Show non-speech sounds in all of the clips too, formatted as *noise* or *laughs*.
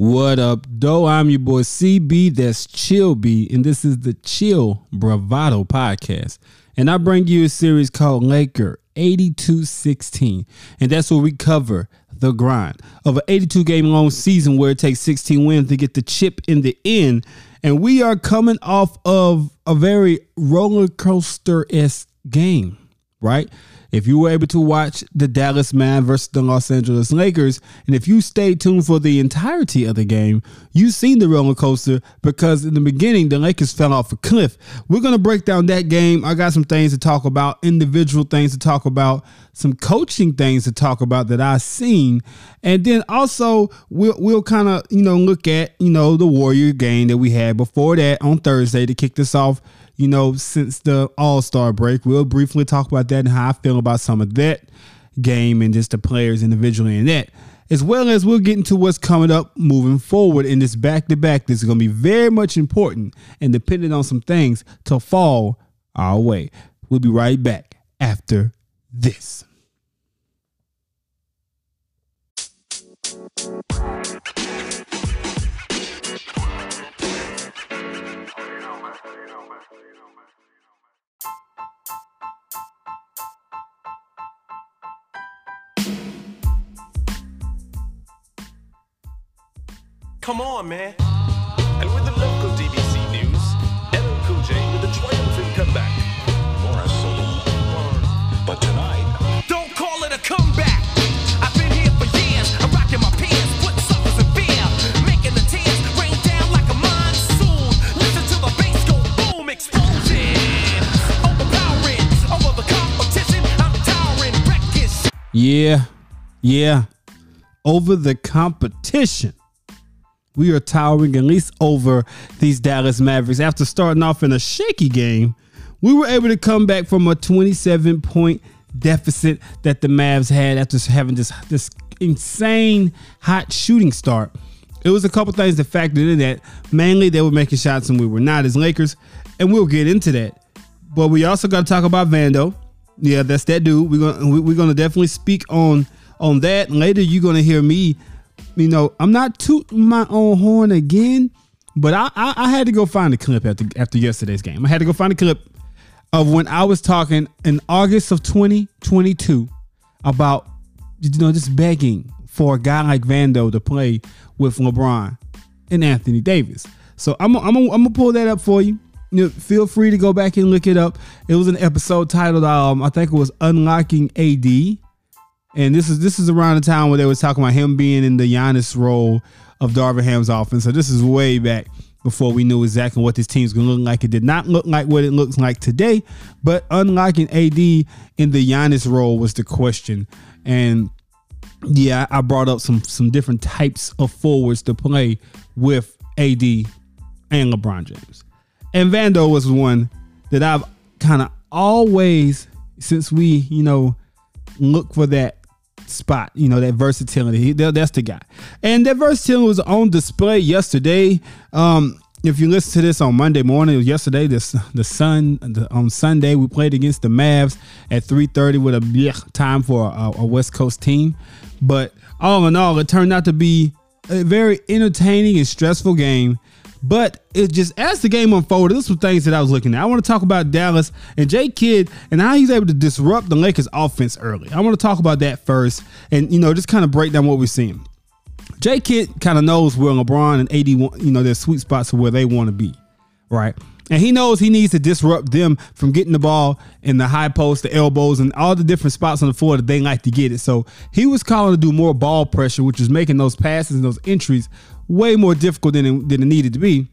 What up, though? I'm your boy CB, that's Chill B, and this is the Chill Bravado podcast. And I bring you a series called Laker 8216. And that's where we cover the grind of an 82 game long season where it takes 16 wins to get the chip in the end. And we are coming off of a very roller coaster esque game, right? If you were able to watch the Dallas Mavs versus the Los Angeles Lakers, and if you stayed tuned for the entirety of the game, you've seen the roller coaster because in the beginning, the Lakers fell off a cliff. We're going to break down that game. I got some things to talk about, individual things to talk about, some coaching things to talk about that I've seen. And then also we'll we'll kind of, you know, look at, you know, the Warrior game that we had before that on Thursday to kick this off you know, since the All Star break. We'll briefly talk about that and how I feel about some of that game and just the players individually in that. As well as we'll get into what's coming up moving forward in this back to back. This is going to be very much important and dependent on some things to fall our way. We'll be right back after this. Come on, man. And with the local DBC news, LL Cool J with a triumphant comeback. Morris solo. But tonight, Don't call it a comeback. I've been here for years. I'm rocking my pants, making the tears rain down like a monsoon. Listen to the bass go boom, explosion, overpowering over the competition. I'm towering, shit. Yeah, yeah. Over the competition. We are towering at least over these Dallas Mavericks. After starting off in a shaky game, we were able to come back from a 27 point deficit that the Mavs had after having this, this insane hot shooting start. It was a couple things that factored in that. Mainly, they were making shots and we were not as Lakers, and we'll get into that. But we also got to talk about Vando. Yeah, that's that dude. We're gonna we- we're gonna definitely speak on on that later. You're gonna hear me. You know, I'm not tooting my own horn again, but I I, I had to go find a clip after after yesterday's game. I had to go find a clip of when I was talking in August of 2022 about you know just begging for a guy like Vando to play with LeBron and Anthony Davis. So I'm I'm I'm gonna pull that up for you. You know, feel free to go back and look it up. It was an episode titled um I think it was Unlocking AD. And this is this is around the time where they was talking about him being in the Giannis role of Darvin Ham's offense. So this is way back before we knew exactly what this team's gonna look like. It did not look like what it looks like today, but unlocking AD in the Giannis role was the question. And yeah, I brought up some some different types of forwards to play with AD and LeBron James. And Vando was one that I've kind of always, since we, you know, look for that spot, you know, that versatility. That's the guy. And that versatility was on display yesterday. Um, if you listen to this on Monday morning, yesterday, this the Sun the, on Sunday, we played against the Mavs at 3:30 with a blech time for a, a West Coast team. But all in all, it turned out to be a very entertaining and stressful game. But it just as the game unfolded, this was things that I was looking at. I want to talk about Dallas and Jay Kidd and how he's able to disrupt the Lakers offense early. I want to talk about that first and you know just kind of break down what we're seeing. Jay Kidd kind of knows where LeBron and AD want, you know, their sweet spots are where they want to be, right? And he knows he needs to disrupt them from getting the ball in the high post, the elbows, and all the different spots on the floor that they like to get it. So he was calling to do more ball pressure, which was making those passes and those entries way more difficult than it, than it needed to be.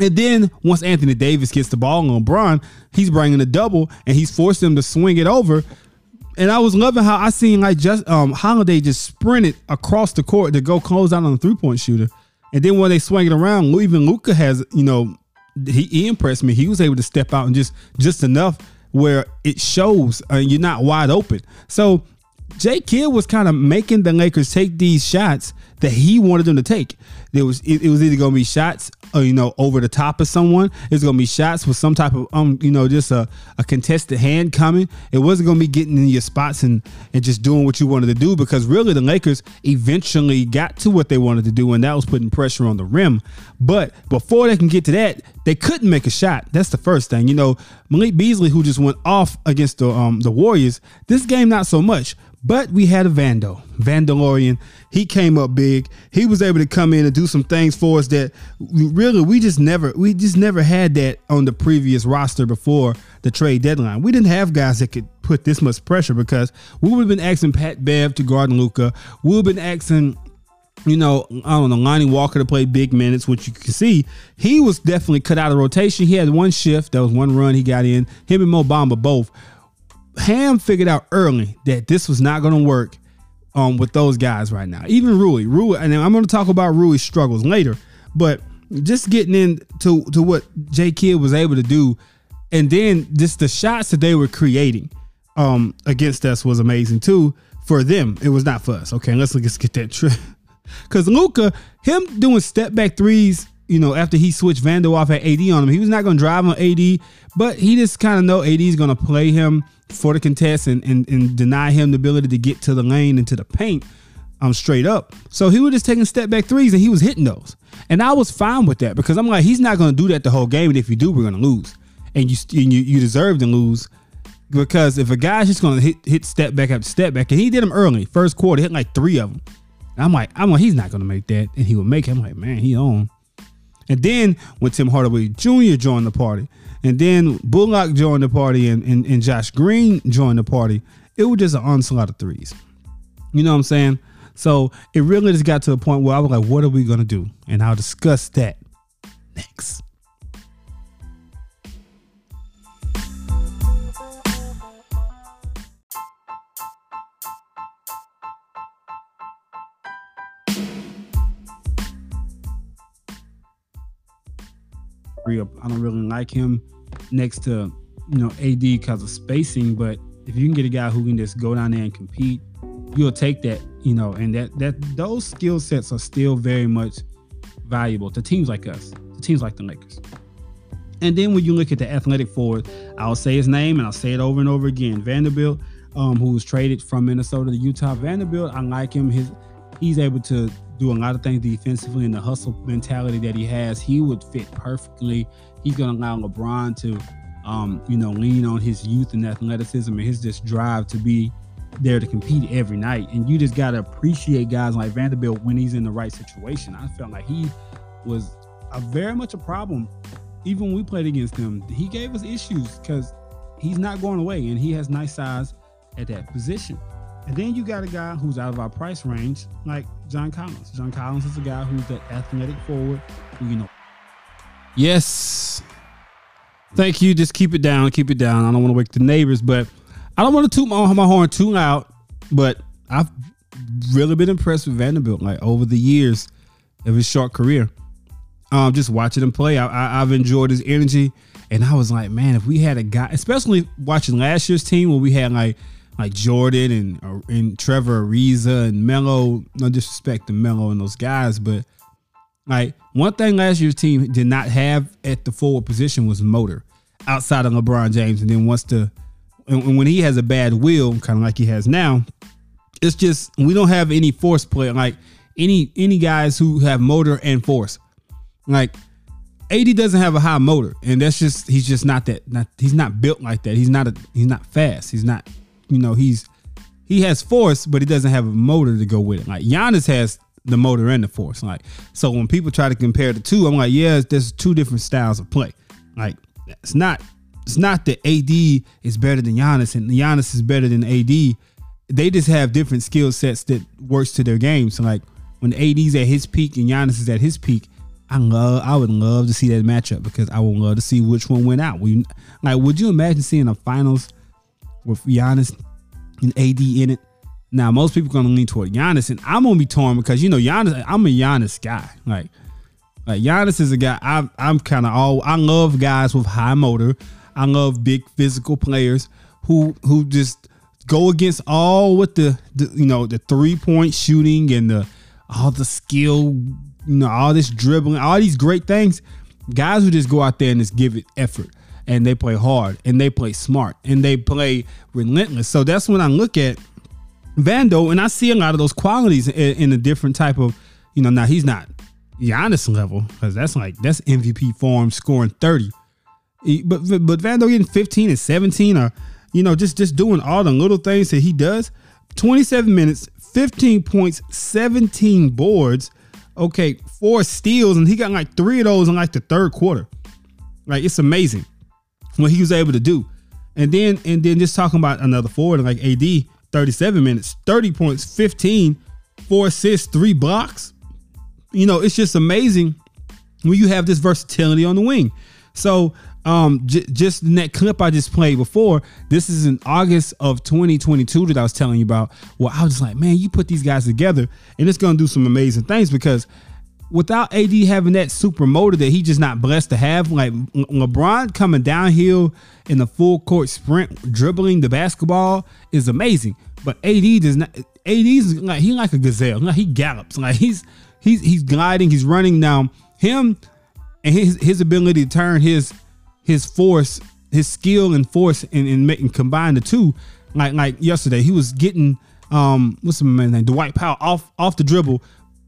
And then once Anthony Davis gets the ball on LeBron, he's bringing a double and he's forced him to swing it over. And I was loving how I seen like just um Holiday just sprinted across the court to go close out on the three point shooter. And then when they swing it around, even Luka has, you know, he, he impressed me. He was able to step out and just just enough where it shows uh, you're not wide open. So Jay Kidd was kind of making the Lakers take these shots that he wanted them to take. There was it, it was either gonna be shots, or, you know, over the top of someone. It's gonna be shots with some type of um, you know, just a, a contested hand coming. It wasn't gonna be getting in your spots and and just doing what you wanted to do because really the Lakers eventually got to what they wanted to do, and that was putting pressure on the rim. But before they can get to that, they couldn't make a shot. That's the first thing. You know, Malik Beasley, who just went off against the um the Warriors, this game not so much. But we had a Vando, Vandalorian. He came up big. He was able to come in and do some things for us that really we just never we just never had that on the previous roster before the trade deadline. We didn't have guys that could put this much pressure because we would have been asking Pat Bev to guard Luka. We would have been asking you know, I don't know, Lonnie Walker to play big minutes, which you can see he was definitely cut out of rotation. He had one shift, that was one run he got in. Him and Mo Bamba both. Ham figured out early that this was not going to work um, with those guys right now. Even Rui, Rui, and I'm going to talk about Rui's struggles later, but just getting into to what J Kidd was able to do, and then just the shots that they were creating um, against us was amazing too. For them, it was not for us. Okay, let's let's get that trip. Because *laughs* Luka, him doing step back threes, you know, after he switched off at AD on him, he was not going to drive on AD, but he just kind of know AD is going to play him for the contest and, and, and deny him the ability to get to the lane and to the paint um, straight up. So he was just taking step back threes and he was hitting those. And I was fine with that because I'm like, he's not going to do that the whole game. And if you do, we're going to lose. And you, and you you deserve to lose because if a guy's just going to hit hit step back after step back, and he did them early, first quarter, hit like three of them. And I'm like, I'm like, he's not going to make that. And he would make it. I'm like, man, he on. And then when Tim Hardaway Jr. joined the party, and then Bullock joined the party, and, and, and Josh Green joined the party, it was just an onslaught of threes. You know what I'm saying? So it really just got to a point where I was like, what are we going to do? And I'll discuss that next. I don't really like him next to you know AD because of spacing, but if you can get a guy who can just go down there and compete, you'll take that, you know, and that that those skill sets are still very much valuable to teams like us, to teams like the Lakers. And then when you look at the athletic forward, I'll say his name and I'll say it over and over again. Vanderbilt, um, who was traded from Minnesota to Utah. Vanderbilt, I like him. His he's able to do a lot of things defensively and the hustle mentality that he has. He would fit perfectly. He's going to allow LeBron to, um, you know, lean on his youth and athleticism and his just drive to be there to compete every night. And you just got to appreciate guys like Vanderbilt when he's in the right situation. I felt like he was a very much a problem. Even when we played against him, he gave us issues because he's not going away and he has nice size at that position. And then you got a guy who's out of our price range, like John Collins. John Collins is a guy who's that athletic forward, who you know. Yes. Thank you. Just keep it down. Keep it down. I don't want to wake the neighbors, but I don't want to toot my, my horn too loud. But I've really been impressed with Vanderbilt, like over the years of his short career. Um, just watching him play, I, I, I've enjoyed his energy, and I was like, man, if we had a guy, especially watching last year's team where we had like like Jordan and and Trevor Ariza and Melo. No disrespect to Melo and those guys, but like one thing last year's team did not have at the forward position was motor outside of LeBron James. And then once the and when he has a bad wheel, kind of like he has now, it's just we don't have any force play like any any guys who have motor and force. Like AD doesn't have a high motor, and that's just he's just not that. Not he's not built like that. He's not a he's not fast. He's not you know, he's he has force, but he doesn't have a motor to go with it. Like Giannis has the motor and the force. Like so, when people try to compare the two, I'm like, yeah, there's two different styles of play. Like it's not it's not that AD is better than Giannis and Giannis is better than AD. They just have different skill sets that works to their game. So like when AD's at his peak and Giannis is at his peak, I love I would love to see that matchup because I would love to see which one went out. We like would you imagine seeing a finals with Giannis and AD in it. Now, most people are gonna lean toward Giannis, and I'm gonna be torn because you know Giannis. I'm a Giannis guy. Like, like Giannis is a guy. I'm I'm kind of all. I love guys with high motor. I love big physical players who who just go against all with the, the you know the three point shooting and the all the skill, you know, all this dribbling, all these great things. Guys who just go out there and just give it effort and they play hard and they play smart and they play relentless. So that's when I look at Vando and I see a lot of those qualities in, in a different type of, you know, now he's not Giannis level because that's like that's MVP form scoring 30. But but Vando getting 15 and 17 or you know just just doing all the little things that he does. 27 minutes, 15 points, 17 boards. Okay, four steals and he got like three of those in like the third quarter. Like it's amazing what he was able to do. And then and then just talking about another forward like AD, 37 minutes, 30 points, 15, four assists, three blocks. You know, it's just amazing when you have this versatility on the wing. So um j- just in that clip I just played before, this is in August of 2022 that I was telling you about. Well, I was like, man, you put these guys together and it's gonna do some amazing things because without AD having that super motor that he just not blessed to have, like LeBron coming downhill in the full court sprint, dribbling the basketball is amazing. But AD does not. AD's like he like a gazelle. Like he gallops. Like he's he's he's gliding. He's running now. Him and his his ability to turn his his force, his skill and force, and and, and combine the two. Like like yesterday, he was getting um what's the man's name? Dwight Powell off off the dribble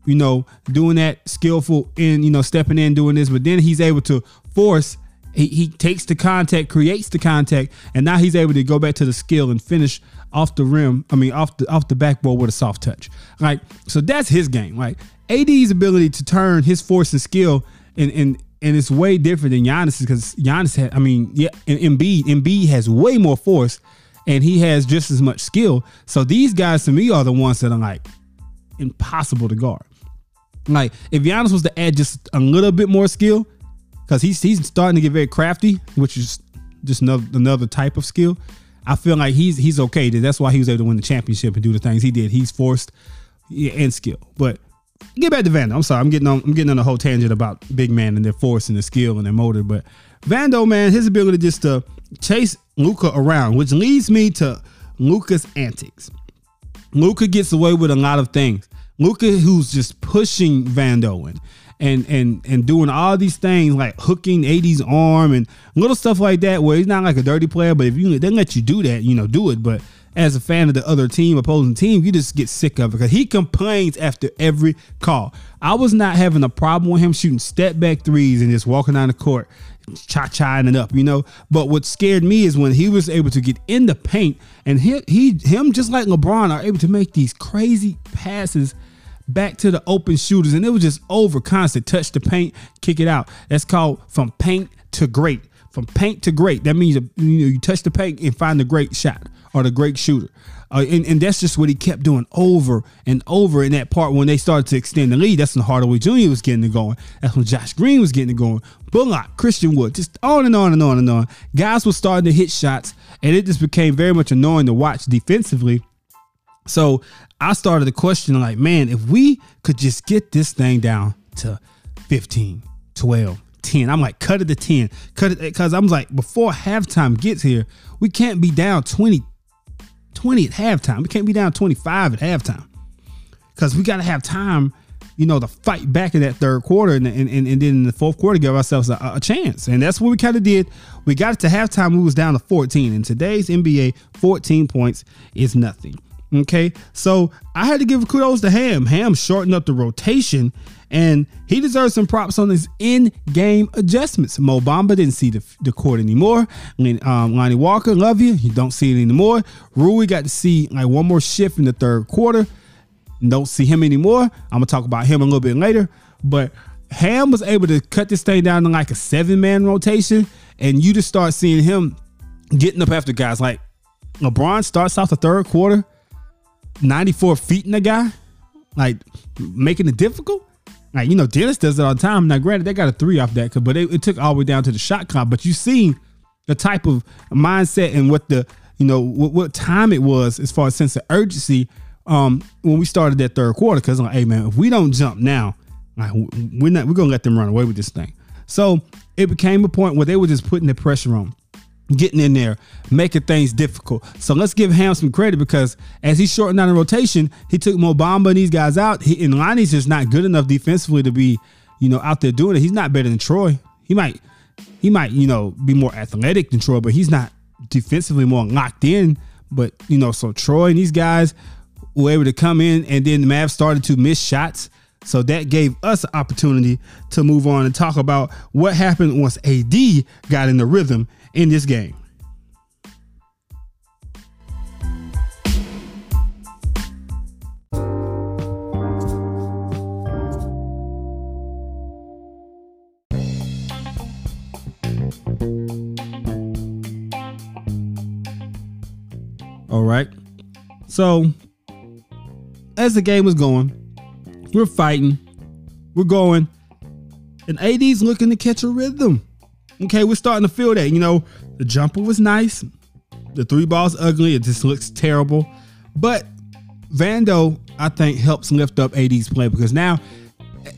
you know, doing that skillful in, you know, stepping in, doing this, but then he's able to force. He, he takes the contact, creates the contact, and now he's able to go back to the skill and finish off the rim. I mean, off the off the backboard with a soft touch. Like, so that's his game. Like AD's ability to turn his force and skill, and and and it's way different than Giannis because Giannis had. I mean, yeah, and Embiid, Embiid has way more force, and he has just as much skill. So these guys to me are the ones that are like impossible to guard. Like if Giannis was to add just a little bit more skill, because he's he's starting to get very crafty, which is just another another type of skill. I feel like he's he's okay. That's why he was able to win the championship and do the things he did. He's forced and skill. But get back to Vando. I'm sorry, I'm getting on I'm getting on a whole tangent about big man and their force and their skill and their motor. But Vando, man, his ability just to chase Luka around, which leads me to Luka's antics. Luka gets away with a lot of things. Luka, who's just pushing Van and and and and doing all these things like hooking AD's arm and little stuff like that, where he's not like a dirty player, but if you they let you do that, you know, do it. But as a fan of the other team, opposing team, you just get sick of it because he complains after every call. I was not having a problem with him shooting step back threes and just walking down the court, cha chaing it up, you know. But what scared me is when he was able to get in the paint and he, he him just like LeBron are able to make these crazy passes back to the open shooters, and it was just over constant. Touch the paint, kick it out. That's called from paint to great. From paint to great. That means you know you touch the paint and find the great shot or the great shooter. Uh, and, and that's just what he kept doing over and over in that part when they started to extend the lead. That's when Hardaway Jr. was getting it going. That's when Josh Green was getting it going. Bullock, Christian Wood, just on and on and on and on. Guys were starting to hit shots, and it just became very much annoying to watch defensively. So I started to question, like, man, if we could just get this thing down to 15, 12, 10, I'm like, cut it to 10. Cut it because I'm like, before halftime gets here, we can't be down 20, 20 at halftime. We can't be down 25 at halftime. Because we got to have time, you know, to fight back in that third quarter and, and, and, and then in the fourth quarter give ourselves a, a chance. And that's what we kind of did. We got it to halftime, we was down to 14. In today's NBA, 14 points is nothing. Okay, so I had to give kudos to Ham. Ham shortened up the rotation, and he deserves some props on his in-game adjustments. Mo Bamba didn't see the, the court anymore. Um, Lonnie Walker, love you. You don't see it anymore. Rui got to see like one more shift in the third quarter. Don't see him anymore. I'm gonna talk about him a little bit later. But Ham was able to cut this thing down to like a seven-man rotation, and you just start seeing him getting up after guys like LeBron starts off the third quarter. 94 feet in the guy, like making it difficult. Like, you know, Dennis does it all the time. Now, granted, they got a three off that, but it, it took all the way down to the shot clock. But you see the type of mindset and what the, you know, what, what time it was as far as sense of urgency um, when we started that third quarter. Cause I'm like, hey man, if we don't jump now, like we're not, we're gonna let them run away with this thing. So it became a point where they were just putting the pressure on. Getting in there, making things difficult. So let's give Ham some credit because as he shortened down the rotation, he took Mo Bamba and these guys out. He, and Lonnie's just not good enough defensively to be, you know, out there doing it. He's not better than Troy. He might, he might, you know, be more athletic than Troy, but he's not defensively more locked in. But you know, so Troy and these guys were able to come in, and then the Mavs started to miss shots. So that gave us an opportunity to move on and talk about what happened once AD got in the rhythm in this game. All right. So as the game was going, we're fighting, we're going, and AD's looking to catch a rhythm. Okay, we're starting to feel that. You know, the jumper was nice, the three balls ugly, it just looks terrible. But Vando, I think, helps lift up AD's play because now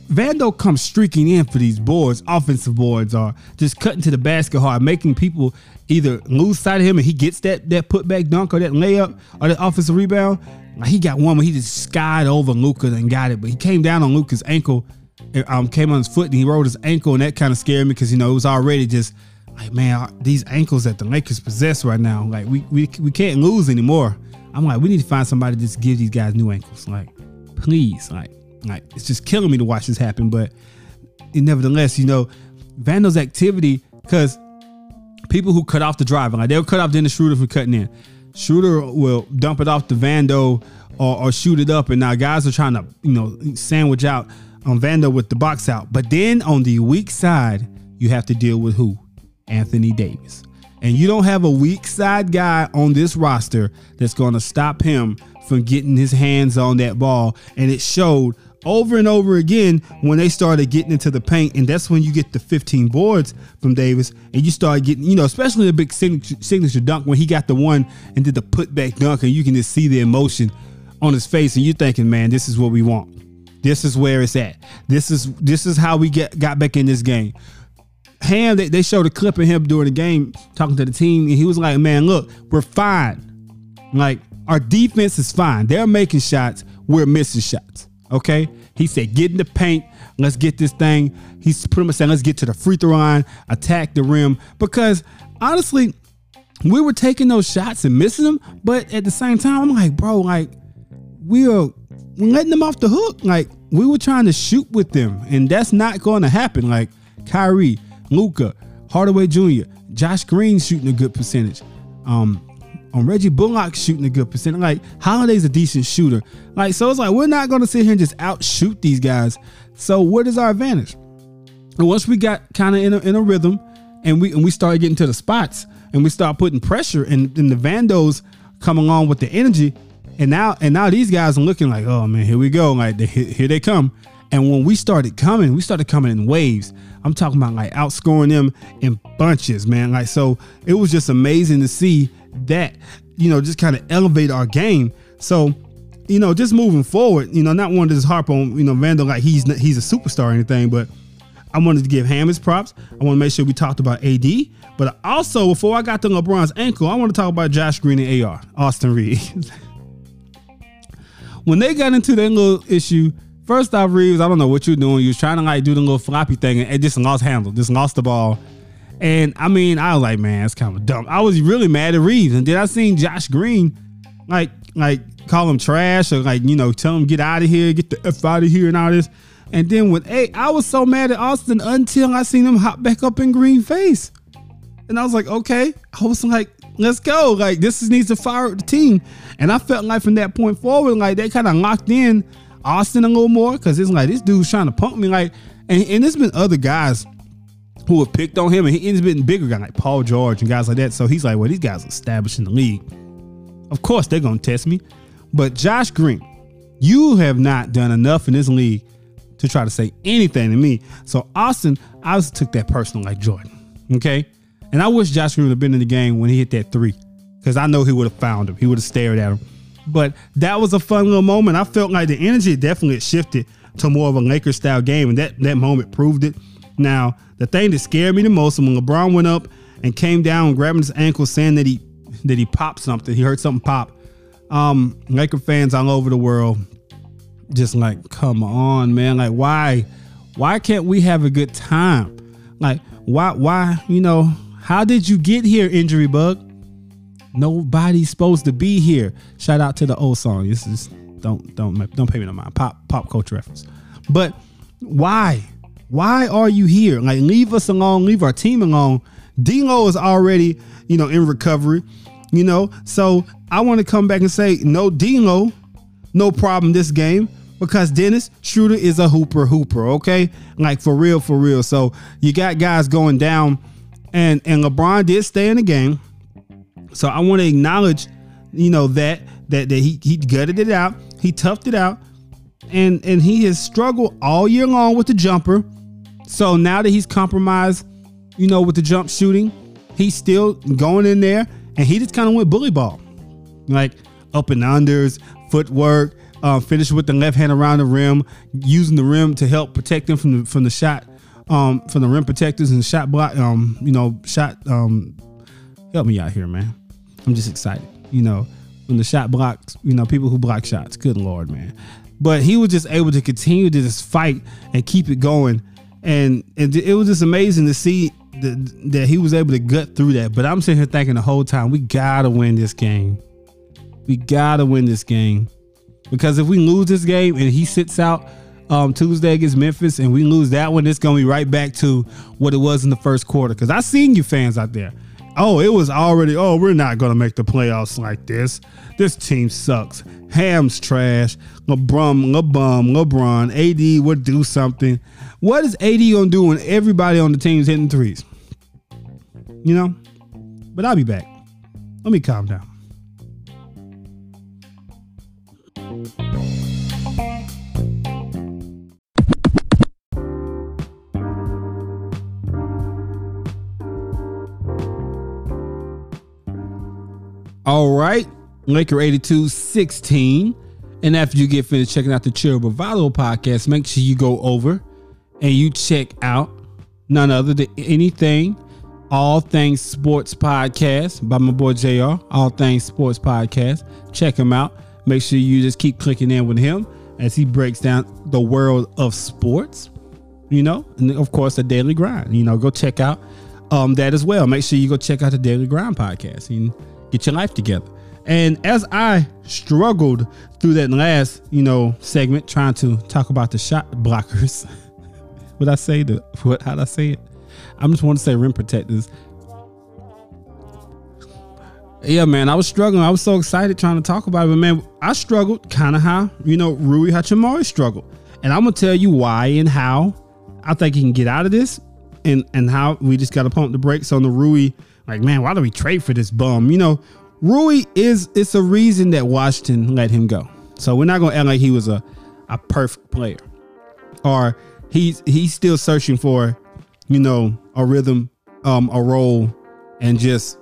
Vando comes streaking in for these boards, offensive boards, or just cutting to the basket hard, making people either lose sight of him and he gets that that putback dunk or that layup or that offensive rebound. Like he got one where he just skied over Luka and got it, but he came down on Luka's ankle, um, came on his foot and he rolled his ankle, and that kind of scared me because you know it was already just like man, these ankles that the Lakers possess right now, like we we we can't lose anymore. I'm like, we need to find somebody to just give these guys new ankles, like please, like like it's just killing me to watch this happen, but nevertheless, you know, Vando's activity because people who cut off the drive, like they'll cut off Dennis Schroeder from cutting in. Schroeder will dump it off to Vando or, or shoot it up, and now guys are trying to you know sandwich out on Vando with the box out. But then on the weak side, you have to deal with who? Anthony Davis. And you don't have a weak side guy on this roster that's going to stop him from getting his hands on that ball. And it showed over and over again when they started getting into the paint. And that's when you get the 15 boards from Davis. And you start getting, you know, especially the big signature, signature dunk when he got the one and did the putback dunk. And you can just see the emotion on his face. And you're thinking, man, this is what we want. This is where it's at. This is this is how we get got back in this game. Ham, they, they showed a clip of him during the game talking to the team, and he was like, Man, look, we're fine. Like, our defense is fine. They're making shots, we're missing shots. Okay? He said, Get in the paint, let's get this thing. He's pretty much saying, Let's get to the free throw line, attack the rim. Because honestly, we were taking those shots and missing them, but at the same time, I'm like, bro, like, we are letting them off the hook. Like, we were trying to shoot with them, and that's not going to happen. Like, Kyrie, Luka, Hardaway Jr., Josh Green shooting a good percentage. Um, on Reggie Bullock shooting a good percentage. Like Holiday's a decent shooter. Like so, it's like we're not going to sit here and just outshoot these guys. So what is our advantage? And once we got kind of in a, in a rhythm, and we and we started getting to the spots, and we start putting pressure, and, and the Vandos come along with the energy, and now and now these guys are looking like, oh man, here we go, like they, here they come. And when we started coming, we started coming in waves. I'm talking about like outscoring them in bunches, man. Like so, it was just amazing to see that, you know, just kind of elevate our game. So, you know, just moving forward, you know, not wanting to just harp on, you know, Vandal like he's he's a superstar or anything, but I wanted to give Ham his props. I want to make sure we talked about AD, but also before I got to LeBron's ankle, I want to talk about Josh Green and AR, Austin Reaves. *laughs* when they got into that little issue, first off, Reaves, I don't know what you're doing. You was trying to like do the little floppy thing and it just lost handle, just lost the ball. And I mean, I was like, man, it's kind of dumb. I was really mad at Reaves. And then I seen Josh Green like like call him trash or like, you know, tell him get out of here, get the F out of here and all this. And then with A, I was so mad at Austin until I seen him hop back up in green face. And I was like, okay. I was like, let's go. Like this needs to fire up the team. And I felt like from that point forward, like they kind of locked in Austin a little more because it's like this dude's trying to punk me. Like, and, and there's been other guys who have picked on him, and he's been bigger guy like Paul George and guys like that. So he's like, well, these guys in the league. Of course, they're gonna test me. But Josh Green, you have not done enough in this league to try to say anything to me. So Austin, I just took that personal like Jordan. Okay. And I wish Josh Green would have been in the game when he hit that three. Because I know he would have found him. He would have stared at him. But that was a fun little moment. I felt like the energy definitely shifted to more of a Lakers style game, and that that moment proved it. Now, the thing that scared me the most when LeBron went up and came down grabbing his ankle saying that he that he popped something. He heard something pop. Um, Laker fans all over the world just like, come on, man. Like, why? Why can't we have a good time? Like, why? Why? You know, how did you get here, injury bug? Nobody's supposed to be here. Shout out to the old song. This is don't don't don't pay me no mind. Pop pop culture reference. But why? Why are you here? Like, leave us alone. Leave our team alone. D'Lo is already, you know, in recovery. You know, so I want to come back and say no D'Lo, no problem this game because Dennis Schroeder is a hooper hooper. Okay, like for real, for real. So you got guys going down, and and LeBron did stay in the game. So I want to acknowledge, you know, that that that he he gutted it out, he toughed it out, and and he has struggled all year long with the jumper. So now that he's compromised, you know, with the jump shooting, he's still going in there, and he just kind of went bully ball, like up and unders, footwork, uh, finish with the left hand around the rim, using the rim to help protect them from the from the shot, um, from the rim protectors and shot block, um, you know, shot um, help me out here, man. I'm just excited. You know, when the shot blocks, you know, people who block shots. Good lord, man. But he was just able to continue to just fight and keep it going, and and it was just amazing to see that, that he was able to gut through that. But I'm sitting here thinking the whole time, we gotta win this game. We gotta win this game because if we lose this game and he sits out um, Tuesday against Memphis and we lose that one, it's gonna be right back to what it was in the first quarter. Because I seen you fans out there. Oh, it was already. Oh, we're not gonna make the playoffs like this. This team sucks. Ham's trash. LeBron, LeBum, LeBron, AD would do something. What is AD gonna do when everybody on the team's hitting threes? You know. But I'll be back. Let me calm down. All right. Laker 82 16. And after you get finished checking out the Chill Bravado podcast, make sure you go over and you check out none other than anything, All Things Sports Podcast by my boy JR, All Things Sports Podcast. Check him out. Make sure you just keep clicking in with him as he breaks down the world of sports, you know, and of course, the Daily Grind. You know, go check out um, that as well. Make sure you go check out the Daily Grind podcast and get your life together. And as I struggled through that last, you know, segment trying to talk about the shot blockers, *laughs* what I say the what how I say it? I just want to say rim protectors. Yeah, man, I was struggling. I was so excited trying to talk about it, but man, I struggled kind of how you know Rui Hachimura struggled, and I'm gonna tell you why and how I think he can get out of this, and and how we just got to pump the brakes on the Rui. Like, man, why do we trade for this bum? You know, Rui is it's a reason that Washington let him go. So we're not gonna act like he was a a perfect player, or he's he's still searching for, you know, a rhythm, um, a role, and just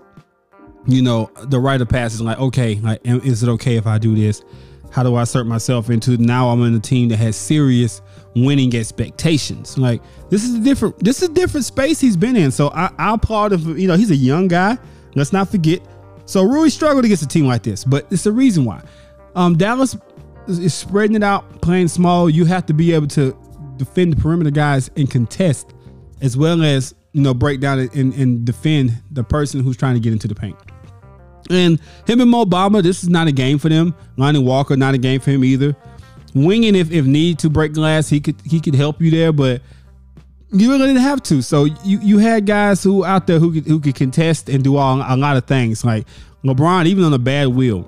you know the rite of passage. Like, okay, like is it okay if I do this? How do I assert myself into now? I'm in a team that has serious winning expectations. Like this is a different this is a different space he's been in. So I, I applaud him. For, you know, he's a young guy. Let's not forget. So Rui struggled against a team like this, but it's the reason why. Um, Dallas is, spreading it out, playing small. You have to be able to defend the perimeter guys and contest, as well as you know break down and, and defend the person who's trying to get into the paint. And him and Mo Bamba, this is not a game for them. Lonnie Walker, not a game for him either. Wenyen if if need to break glass, he could he could help you there, but you really didn't have to. So you you had guys who out there who could who could contest and do all a lot of things. Like LeBron, even on a bad wheel,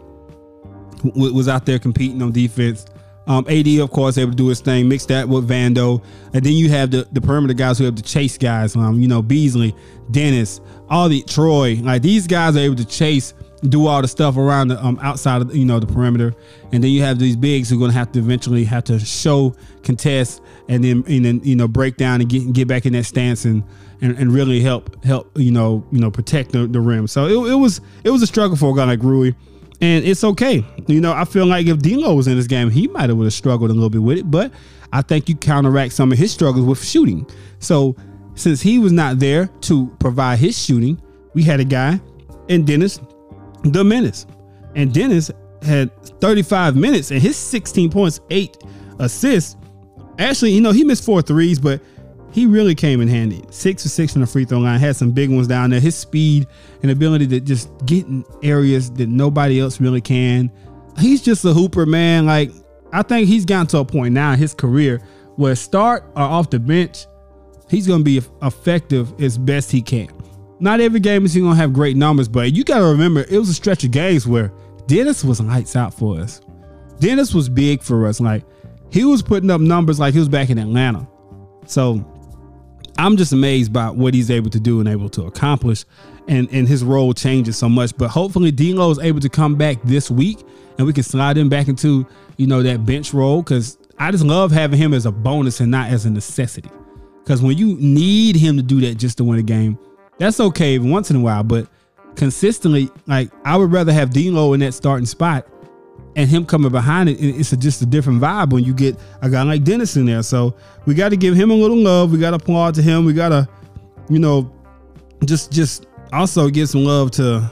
w- was out there competing on defense. Um, AD, of course, able to do his thing. Mix that with Vando, and then you have the, the perimeter guys who have to chase guys. Um, you know, Beasley, Dennis, all the Troy. Like these guys are able to chase, do all the stuff around the um outside of you know the perimeter, and then you have these bigs who are going to have to eventually have to show, contest, and then and then you know break down and get get back in that stance and and, and really help help you know you know protect the, the rim. So it, it was it was a struggle for a guy like Rui. And it's okay. You know, I feel like if D'Lo was in this game, he might have would have struggled a little bit with it. But I think you counteract some of his struggles with shooting. So since he was not there to provide his shooting, we had a guy in Dennis the Menace. And Dennis had 35 minutes and his 16 points, eight assists. Actually, you know, he missed four threes, but he really came in handy. Six for six from the free throw line, had some big ones down there. His speed and ability to just get in areas that nobody else really can. He's just a hooper, man. Like, I think he's gotten to a point now in his career where start or off the bench, he's going to be effective as best he can. Not every game is going to have great numbers, but you got to remember it was a stretch of games where Dennis was lights out for us. Dennis was big for us. Like he was putting up numbers like he was back in Atlanta. So I'm just amazed by what he's able to do and able to accomplish. And, and his role changes so much. But hopefully D'Lo is able to come back this week and we can slide him back into, you know, that bench role. Cause I just love having him as a bonus and not as a necessity. Cause when you need him to do that just to win a game, that's okay once in a while. But consistently, like I would rather have D'Lo in that starting spot and him coming behind it. It's a, just a different vibe when you get a guy like Dennis in there. So we got to give him a little love. We got to applaud to him. We got to, you know, just just also give some love to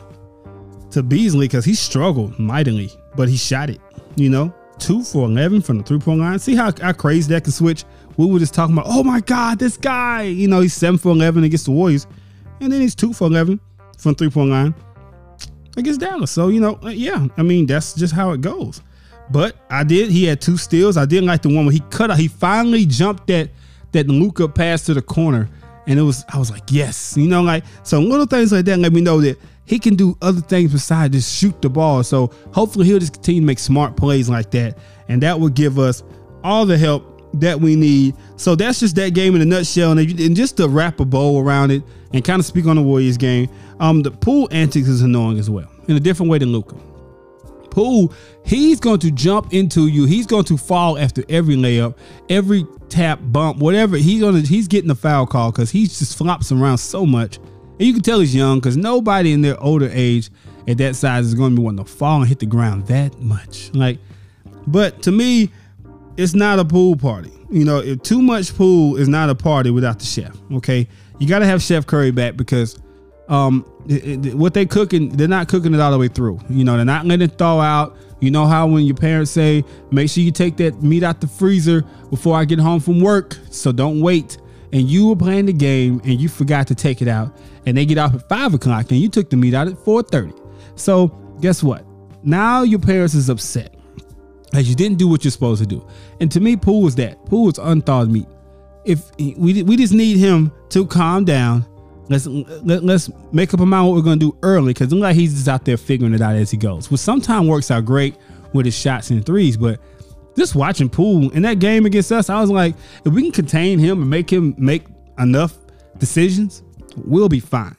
to Beasley because he struggled mightily, but he shot it. You know, two for eleven from the three point line. See how, how crazy that can switch. We were just talking about, oh my God, this guy. You know, he's seven for eleven against the Warriors, and then he's two for eleven from three point line against Dallas. So, you know, uh, yeah, I mean, that's just how it goes. But I did, he had two steals. I didn't like the one where he cut out, he finally jumped that that Luka pass to the corner. And it was, I was like, yes, you know, like so little things like that let me know that he can do other things besides just shoot the ball. So hopefully he'll just continue to make smart plays like that. And that will give us all the help that we need. So that's just that game in a nutshell. And, and just to wrap a bow around it and kind of speak on the Warriors game, um, the Poole antics is annoying as well in a different way than Luka. Poole, he's going to jump into you. He's going to fall after every layup, every tap, bump, whatever. He's gonna he's getting a foul call because he just flops around so much. And you can tell he's young because nobody in their older age at that size is going to be wanting to fall and hit the ground that much. Like, but to me, it's not a pool party. You know, if too much pool is not a party without the chef. Okay, you got to have Chef Curry back because um, it, it, what they cooking, they're not cooking it all the way through. You know, they're not letting it thaw out. You know how when your parents say, make sure you take that meat out the freezer before I get home from work, so don't wait. And you were playing the game and you forgot to take it out, and they get off at five o'clock, and you took the meat out at four thirty. So guess what? Now your parents is upset as you didn't do what you're supposed to do. And to me, Poole was that. Poole was unthawed meat. If we we just need him to calm down. Let's let, let's make up a mind what we're gonna do early because like he's just out there figuring it out as he goes. Which sometimes works out great with his shots and threes, but just watching Poole in that game against us, I was like, if we can contain him and make him make enough decisions, we'll be fine.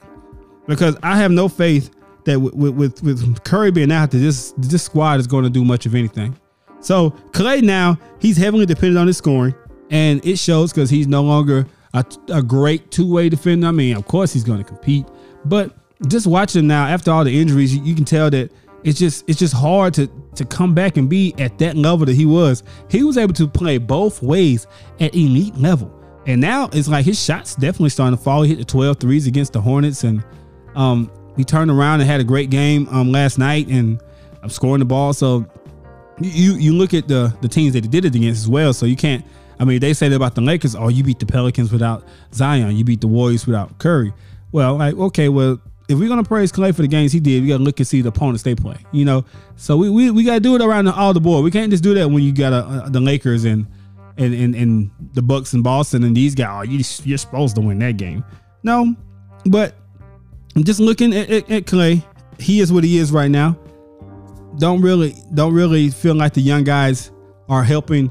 Because I have no faith that with with, with Curry being out there, this this squad is going to do much of anything. So Clay now he's heavily dependent on his scoring, and it shows because he's no longer a, a great two way defender. I mean, of course he's going to compete, but just watching now after all the injuries, you, you can tell that it's just it's just hard to to come back and be at that level that he was. He was able to play both ways at elite level. And now it's like his shots definitely starting to fall. He hit the 12 threes against the Hornets and um he turned around and had a great game um last night and I'm scoring the ball. So you you look at the the teams that he did it against as well. So you can't. I mean, they say that about the Lakers. Oh, you beat the Pelicans without Zion. You beat the Warriors without Curry. Well, like okay, well if we're gonna praise Clay for the games he did, we gotta look and see the opponents they play. You know, so we we, we gotta do it around the, all the board. We can't just do that when you got a, the Lakers and and, and and the Bucks and Boston and these guys. Oh, you you're supposed to win that game. No, but I'm just looking at, at, at Clay, he is what he is right now don't really don't really feel like the young guys are helping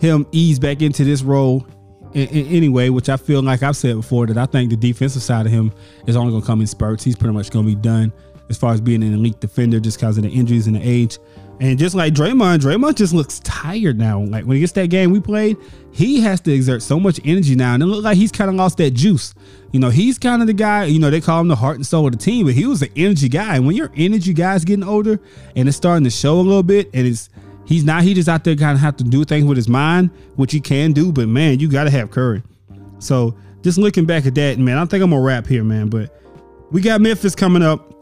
him ease back into this role in, in anyway, which I feel like I've said before that I think the defensive side of him is only going to come in spurts. He's pretty much going to be done as far as being an elite defender just because of the injuries and the age. And just like Draymond, Draymond just looks tired now. Like when he gets that game we played, he has to exert so much energy now. And it looks like he's kind of lost that juice. You know, he's kind of the guy, you know, they call him the heart and soul of the team, but he was an energy guy. And when your energy guy's getting older and it's starting to show a little bit, and it's he's not he just out there kind of have to do things with his mind, which he can do, but man, you gotta have courage. So just looking back at that, man, I think I'm gonna wrap here, man. But we got Memphis coming up.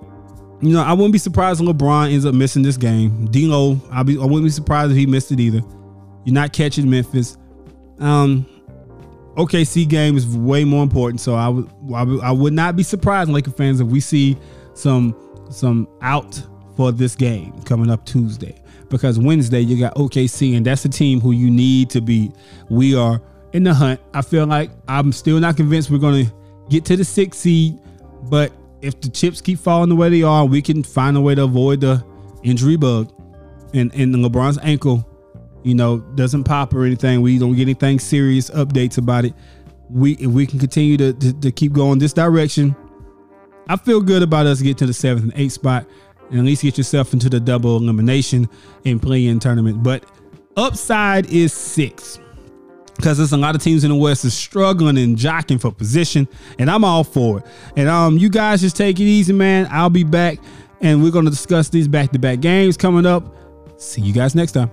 You know, I wouldn't be surprised if LeBron ends up missing this game. D'Lo, I'll be, I wouldn't be surprised if he missed it either. You're not catching Memphis. Um, OKC game is way more important, so I would, I would, I not be surprised, Laker fans, if we see some, some out for this game coming up Tuesday. Because Wednesday you got OKC, and that's a team who you need to beat. We are in the hunt. I feel like I'm still not convinced we're going to get to the sixth seed, but if the chips keep falling the way they are, we can find a way to avoid the injury bug. And and LeBron's ankle, you know, doesn't pop or anything. We don't get anything serious updates about it. We if we can continue to, to, to keep going this direction, I feel good about us getting to the seventh and eighth spot and at least get yourself into the double elimination and play in tournament. But upside is six because there's a lot of teams in the West is struggling and jockeying for position, and I'm all for it. And um, you guys just take it easy, man. I'll be back, and we're gonna discuss these back-to-back games coming up. See you guys next time.